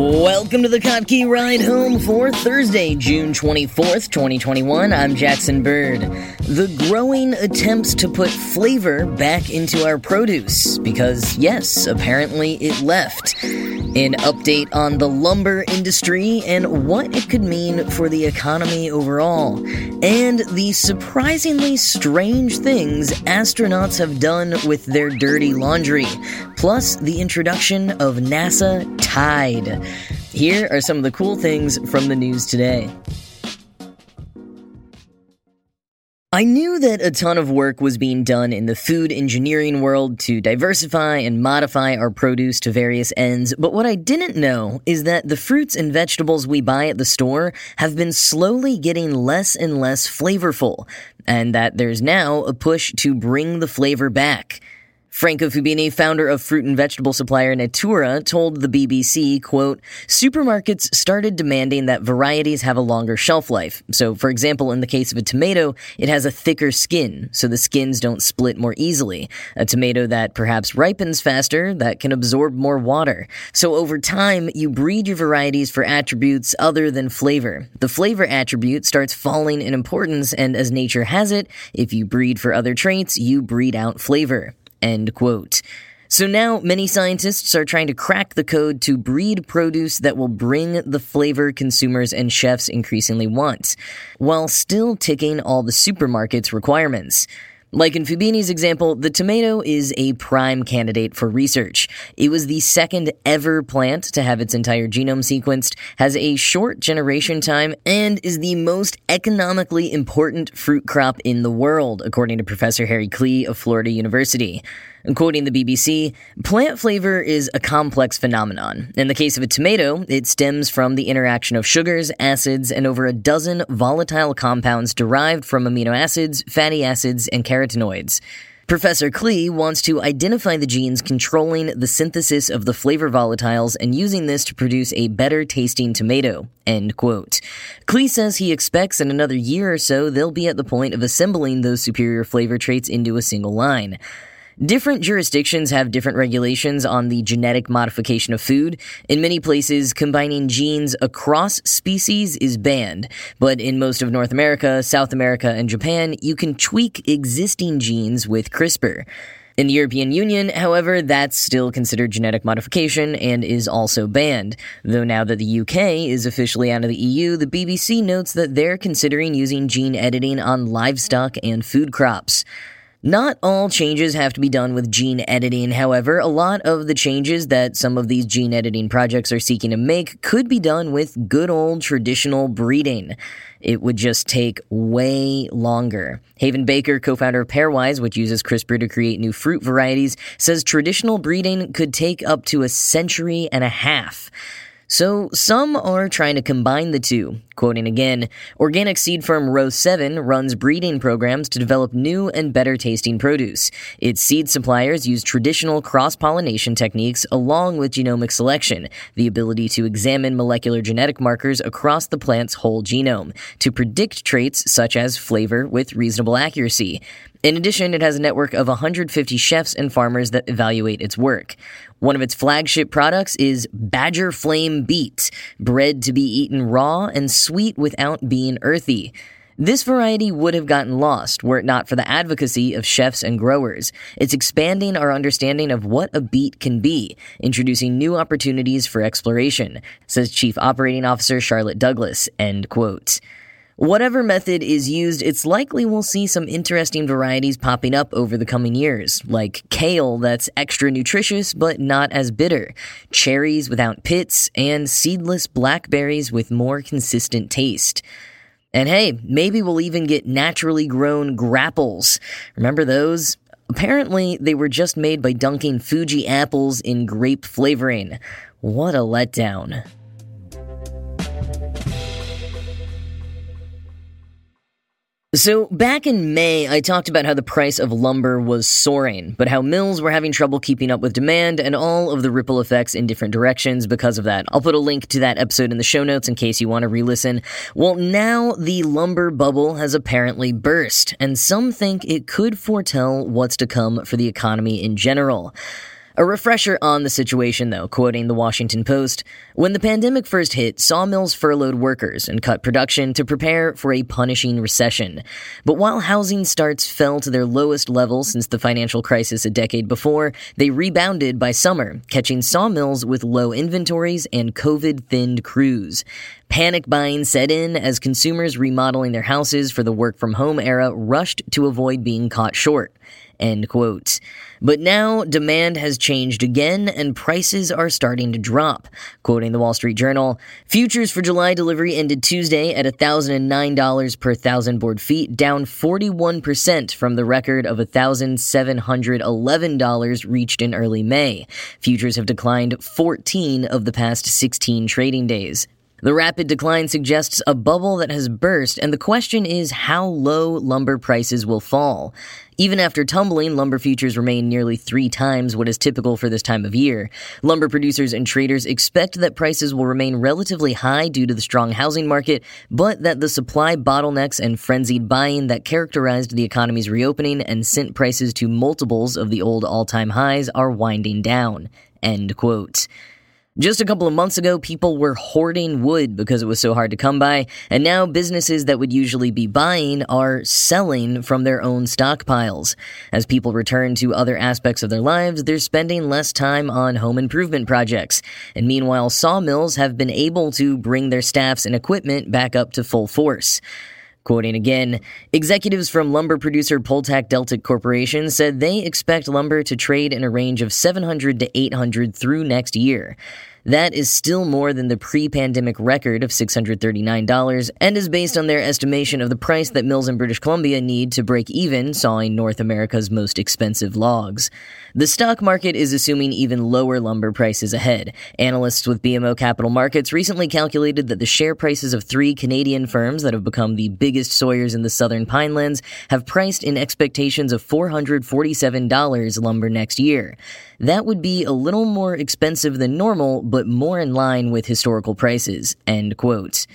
Welcome to the Kottke Ride Home for Thursday, June 24th, 2021. I'm Jackson Bird. The growing attempts to put flavor back into our produce, because yes, apparently it left. An update on the lumber industry and what it could mean for the economy overall. And the surprisingly strange things astronauts have done with their dirty laundry. Plus, the introduction of NASA Tide. Here are some of the cool things from the news today. I knew that a ton of work was being done in the food engineering world to diversify and modify our produce to various ends, but what I didn't know is that the fruits and vegetables we buy at the store have been slowly getting less and less flavorful, and that there's now a push to bring the flavor back. Franco Fubini, founder of fruit and vegetable supplier Natoora, told the BBC, quote, Supermarkets started demanding that varieties have a longer shelf life. So, for example, in the case of a tomato, it has a thicker skin, so the skins don't split more easily. A tomato that perhaps ripens faster, that can absorb more water. So over time, you breed your varieties for attributes other than flavor. The flavor attribute starts falling in importance, and as nature has it, if you breed for other traits, you breed out flavor. End quote. So now many scientists are trying to crack the code to breed produce that will bring the flavor consumers and chefs increasingly want, while still ticking all the supermarket's requirements. Like in Fubini's example, the tomato is a prime candidate for research. It was the second ever plant to have its entire genome sequenced, has a short generation time, and is the most economically important fruit crop in the world, according to Professor Harry Klee of Florida University. Quoting the BBC, plant flavor is a complex phenomenon. In the case of a tomato, it stems from the interaction of sugars, acids, and over a dozen volatile compounds derived from amino acids, fatty acids, and carotenoids. Professor Klee wants to identify the genes controlling the synthesis of the flavor volatiles and using this to produce a better tasting tomato. End quote. Klee says he expects in another year or so they'll be at the point of assembling those superior flavor traits into a single line. Different jurisdictions have different regulations on the genetic modification of food. In many places, combining genes across species is banned, but in most of North America, South America, and Japan, you can tweak existing genes with CRISPR. In the European Union, however, that's still considered genetic modification and is also banned. Though now that the UK is officially out of the EU, the BBC notes that they're considering using gene editing on livestock and food crops. Not all changes have to be done with gene editing, however, a lot of the changes that some of these gene editing projects are seeking to make could be done with good old traditional breeding. It would just take way longer. Haven Baker, co founder of Pairwise, which uses CRISPR to create new fruit varieties, says traditional breeding could take up to a century and a half. So some are trying to combine the two. Quoting again, organic seed firm Row 7 runs breeding programs to develop new and better tasting produce. Its seed suppliers use traditional cross pollination techniques along with genomic selection, the ability to examine molecular genetic markers across the plant's whole genome, to predict traits such as flavor with reasonable accuracy. In addition, it has a network of 150 chefs and farmers that evaluate its work. One of its flagship products is Badger Flame Beet, bred to be eaten raw and sweet without being earthy. This variety would have gotten lost were it not for the advocacy of chefs and growers. It's expanding our understanding of what a beet can be, introducing new opportunities for exploration, says Chief Operating Officer Charlotte Douglas, end quote. Whatever method is used, it's likely we'll see some interesting varieties popping up over the coming years, like kale that's extra nutritious but not as bitter, cherries without pits, and seedless blackberries with more consistent taste. And hey, maybe we'll even get naturally grown grapples. Remember those? Apparently, they were just made by dunking Fuji apples in grape flavoring. What a letdown. So, back in May, I talked about how the price of lumber was soaring, but how mills were having trouble keeping up with demand and all of the ripple effects in different directions because of that. I'll put a link to that episode in the show notes in case you want to re listen. Well, now the lumber bubble has apparently burst, and some think it could foretell what's to come for the economy in general. A refresher on the situation, though, quoting the Washington Post When the pandemic first hit, sawmills furloughed workers and cut production to prepare for a punishing recession. But while housing starts fell to their lowest level since the financial crisis a decade before, they rebounded by summer, catching sawmills with low inventories and COVID thinned crews. Panic buying set in as consumers remodeling their houses for the work from home era rushed to avoid being caught short. End quote. But now demand has changed again and prices are starting to drop. Quoting the Wall Street Journal, futures for July delivery ended Tuesday at $1,009 per thousand board feet, down 41% from the record of $1,711 reached in early May. Futures have declined 14 of the past 16 trading days. The rapid decline suggests a bubble that has burst, and the question is how low lumber prices will fall. Even after tumbling, lumber futures remain nearly three times what is typical for this time of year. Lumber producers and traders expect that prices will remain relatively high due to the strong housing market, but that the supply bottlenecks and frenzied buying that characterized the economy's reopening and sent prices to multiples of the old all time highs are winding down. End quote. Just a couple of months ago, people were hoarding wood because it was so hard to come by, and now businesses that would usually be buying are selling from their own stockpiles. As people return to other aspects of their lives, they're spending less time on home improvement projects. And meanwhile, sawmills have been able to bring their staffs and equipment back up to full force. Quoting again, executives from lumber producer PotlatchDeltic Corporation said they expect lumber to trade in a range of 700 to 800 through next year. That is still more than the pre pandemic record of $639 and is based on their estimation of the price that mills in British Columbia need to break even sawing North America's most expensive logs. The stock market is assuming even lower lumber prices ahead. Analysts with BMO Capital Markets recently calculated that the share prices of three Canadian firms that have become the biggest sawyers in the southern pinelands have priced in expectations of $447 lumber next year. That would be a little more expensive than normal, but more in line with historical prices. End quote.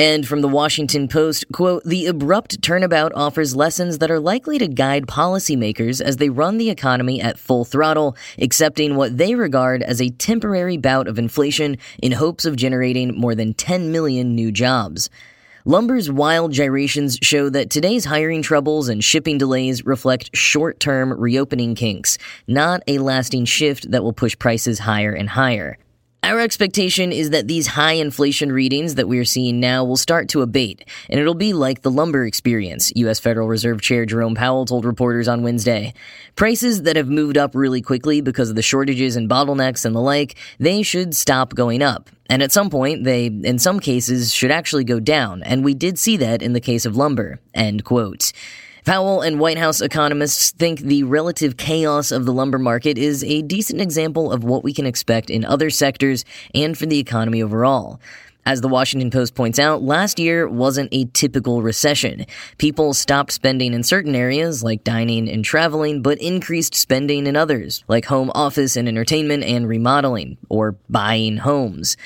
And from the Washington Post, quote, the abrupt turnabout offers lessons that are likely to guide policymakers as they run the economy at full throttle, accepting what they regard as a temporary bout of inflation in hopes of generating more than 10 million new jobs. Lumber's wild gyrations show that today's hiring troubles and shipping delays reflect short term reopening kinks, not a lasting shift that will push prices higher and higher. Our expectation is that these high inflation readings that we are seeing now will start to abate, and it'll be like the lumber experience, U.S. Federal Reserve Chair Jerome Powell told reporters on Wednesday. Prices that have moved up really quickly because of the shortages and bottlenecks and the like, they should stop going up. And at some point, they, in some cases, should actually go down, and we did see that in the case of lumber. End quote. Powell and White House economists think the relative chaos of the lumber market is a decent example of what we can expect in other sectors and for the economy overall. As the Washington Post points out, last year wasn't a typical recession. People stopped spending in certain areas, like dining and traveling, but increased spending in others, like home office and entertainment and remodeling, or buying homes.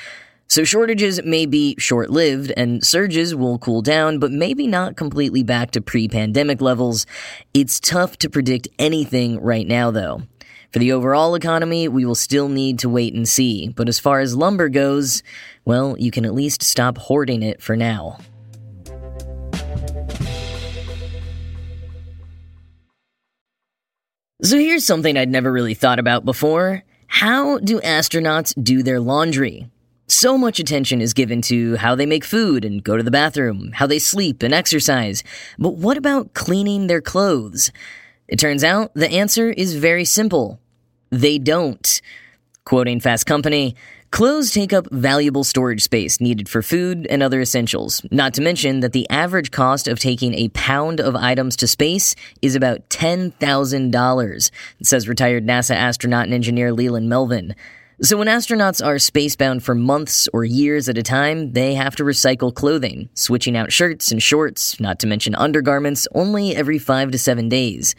So shortages may be short lived and surges will cool down, but maybe not completely back to pre pandemic levels. It's tough to predict anything right now, though. For the overall economy, we will still need to wait and see, but as far as lumber goes, well, you can at least stop hoarding it for now. So here's something I'd never really thought about before. How do astronauts do their laundry? So much attention is given to how they make food and go to the bathroom, how they sleep and exercise. But what about cleaning their clothes? It turns out the answer is very simple. They don't. Quoting Fast Company, Clothes take up valuable storage space needed for food and other essentials, not to mention that the average cost of taking a pound of items to space is about $10,000, says retired NASA astronaut and engineer Leland Melvin. So, when astronauts are spacebound for months or years at a time, they have to recycle clothing, switching out shirts and shorts, not to mention undergarments, only every five to seven days.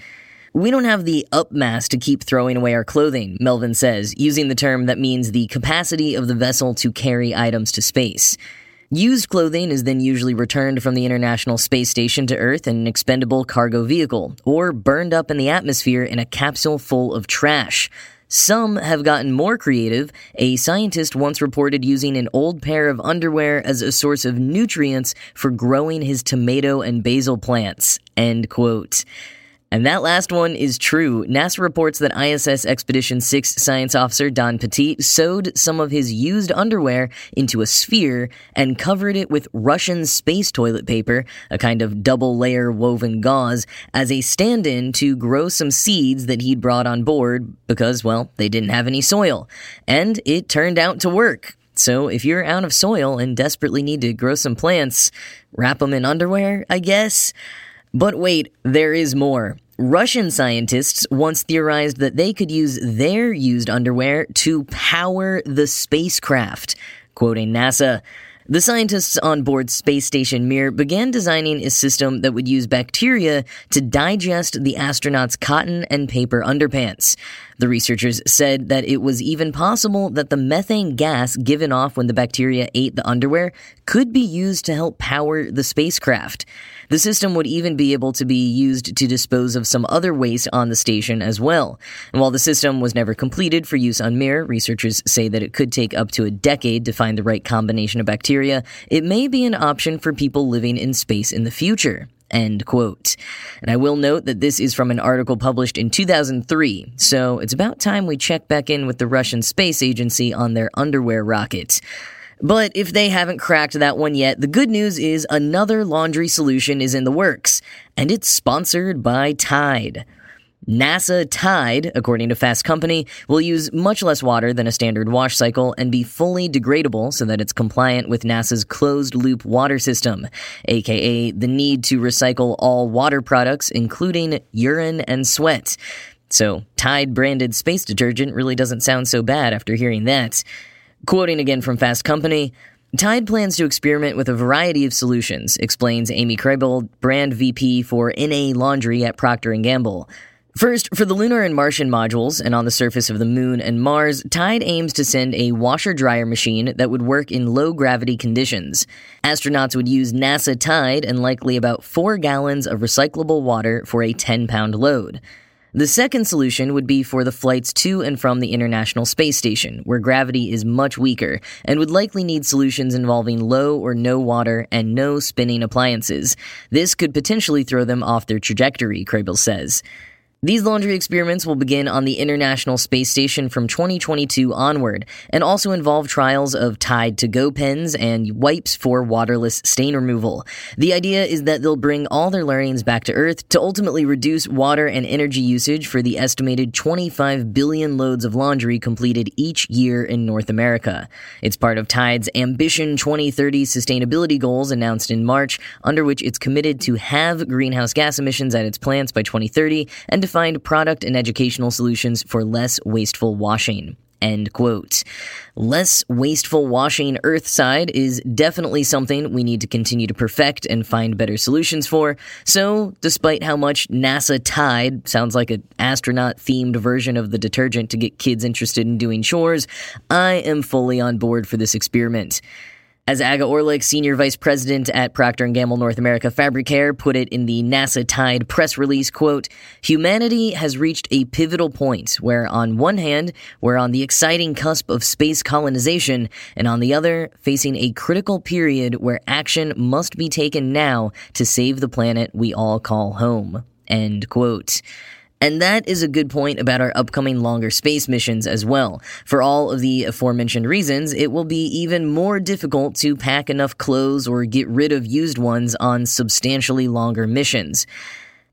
We don't have the up mass to keep throwing away our clothing, Melvin says, using the term that means the capacity of the vessel to carry items to space. Used clothing is then usually returned from the International Space Station to Earth in an expendable cargo vehicle, or burned up in the atmosphere in a capsule full of trash. Some have gotten more creative. A scientist once reported using an old pair of underwear as a source of nutrients for growing his tomato and basil plants. End quote. And that last one is true. NASA reports that ISS Expedition 6 science officer Don Pettit sewed some of his used underwear into a sphere and covered it with Russian space toilet paper, a kind of double layer woven gauze, as a stand in to grow some seeds that he'd brought on board because, well, they didn't have any soil. And it turned out to work. So if you're out of soil and desperately need to grow some plants, wrap them in underwear, I guess. But wait, there is more. Russian scientists once theorized that they could use their used underwear to power the spacecraft. Quoting NASA, the scientists on board Space Station Mir began designing a system that would use bacteria to digest the astronauts' cotton and paper underpants. The researchers said that it was even possible that the methane gas given off when the bacteria ate the underwear could be used to help power the spacecraft. The system would even be able to be used to dispose of some other waste on the station as well. And while the system was never completed for use on Mir, researchers say that it could take up to a decade to find the right combination of bacteria. It may be an option for people living in space in the future. End quote. And I will note that this is from an article published in 2003, so it's about time we check back in with the Russian Space Agency on their underwear rocket. But if they haven't cracked that one yet, the good news is another laundry solution is in the works, and it's sponsored by Tide. NASA Tide, according to Fast Company, will use much less water than a standard wash cycle and be fully degradable so that it's compliant with NASA's closed loop water system, aka the need to recycle all water products, including urine and sweat. So, Tide branded space detergent really doesn't sound so bad after hearing that. Quoting again from Fast Company, Tide plans to experiment with a variety of solutions, explains Amy Krehbiel, brand VP for NA Laundry at Procter & Gamble. First, for the lunar and Martian modules, and on the surface of the Moon and Mars, Tide aims to send a washer dryer machine that would work in low gravity conditions. Astronauts would use NASA Tide and likely about 4 gallons of recyclable water for a 10 pound load. The second solution would be for the flights to and from the International Space Station, where gravity is much weaker, and would likely need solutions involving low or no water and no spinning appliances. This could potentially throw them off their trajectory, Krehbiel says. These laundry experiments will begin on the International Space Station from 2022 onward, and also involve trials of Tide to go pens and wipes for waterless stain removal. The idea is that they'll bring all their learnings back to Earth to ultimately reduce water and energy usage for the estimated 25 billion loads of laundry completed each year in North America. It's part of Tide's Ambition 2030 sustainability goals announced in March, under which it's committed to have greenhouse gas emissions at its plants by 2030 and to find product and educational solutions for less wasteful washing. End quote. Less wasteful washing Earthside is definitely something we need to continue to perfect and find better solutions for. So, despite how much NASA Tide sounds like an astronaut themed version of the detergent to get kids interested in doing chores, I am fully on board for this experiment. As Aga Orlik, Senior Vice President at Procter & Gamble North America Fabric Care, put it in the NASA Tide press release, quote, Humanity has reached a pivotal point where on one hand, we're on the exciting cusp of space colonization, and on the other, facing a critical period where action must be taken now to save the planet we all call home. End quote. And that is a good point about our upcoming longer space missions as well. For all of the aforementioned reasons, it will be even more difficult to pack enough clothes or get rid of used ones on substantially longer missions.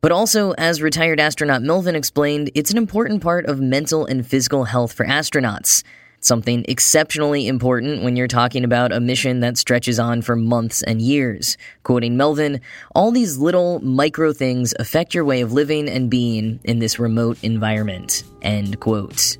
But also, as retired astronaut Melvin explained, it's an important part of mental and physical health for astronauts something exceptionally important when you're talking about a mission that stretches on for months and years. Quoting Melvin, all these little micro things affect your way of living and being in this remote environment. End quote.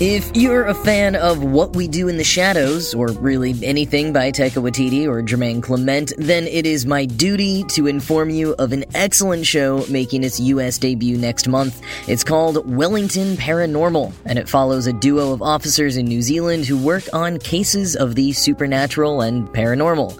If you're a fan of What We Do in the Shadows, or really anything by Taika Waititi or Jermaine Clement, then it is my duty to inform you of an excellent show making its US debut next month. It's called Wellington Paranormal, and it follows a duo of officers in New Zealand who work on cases of the supernatural and paranormal.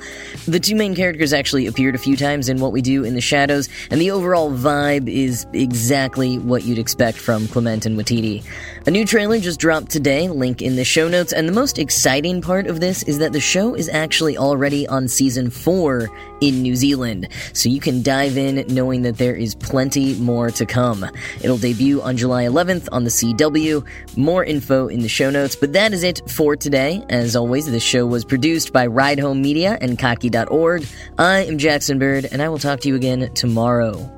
The two main characters actually appeared a few times in What We Do in the Shadows, and the overall vibe is exactly what you'd expect from Clement and Waititi. A new trailer just dropped today, link in the show notes, and the most exciting part of this is that the show is actually already on season 4 in New Zealand, so you can dive in knowing that there is plenty more to come. It'll debut on July 11th on the CW. More info in the show notes, but that is it for today. As always, this show was produced by Ride Home Media and Kottke.org. I am Jackson Bird, and I will talk to you again tomorrow.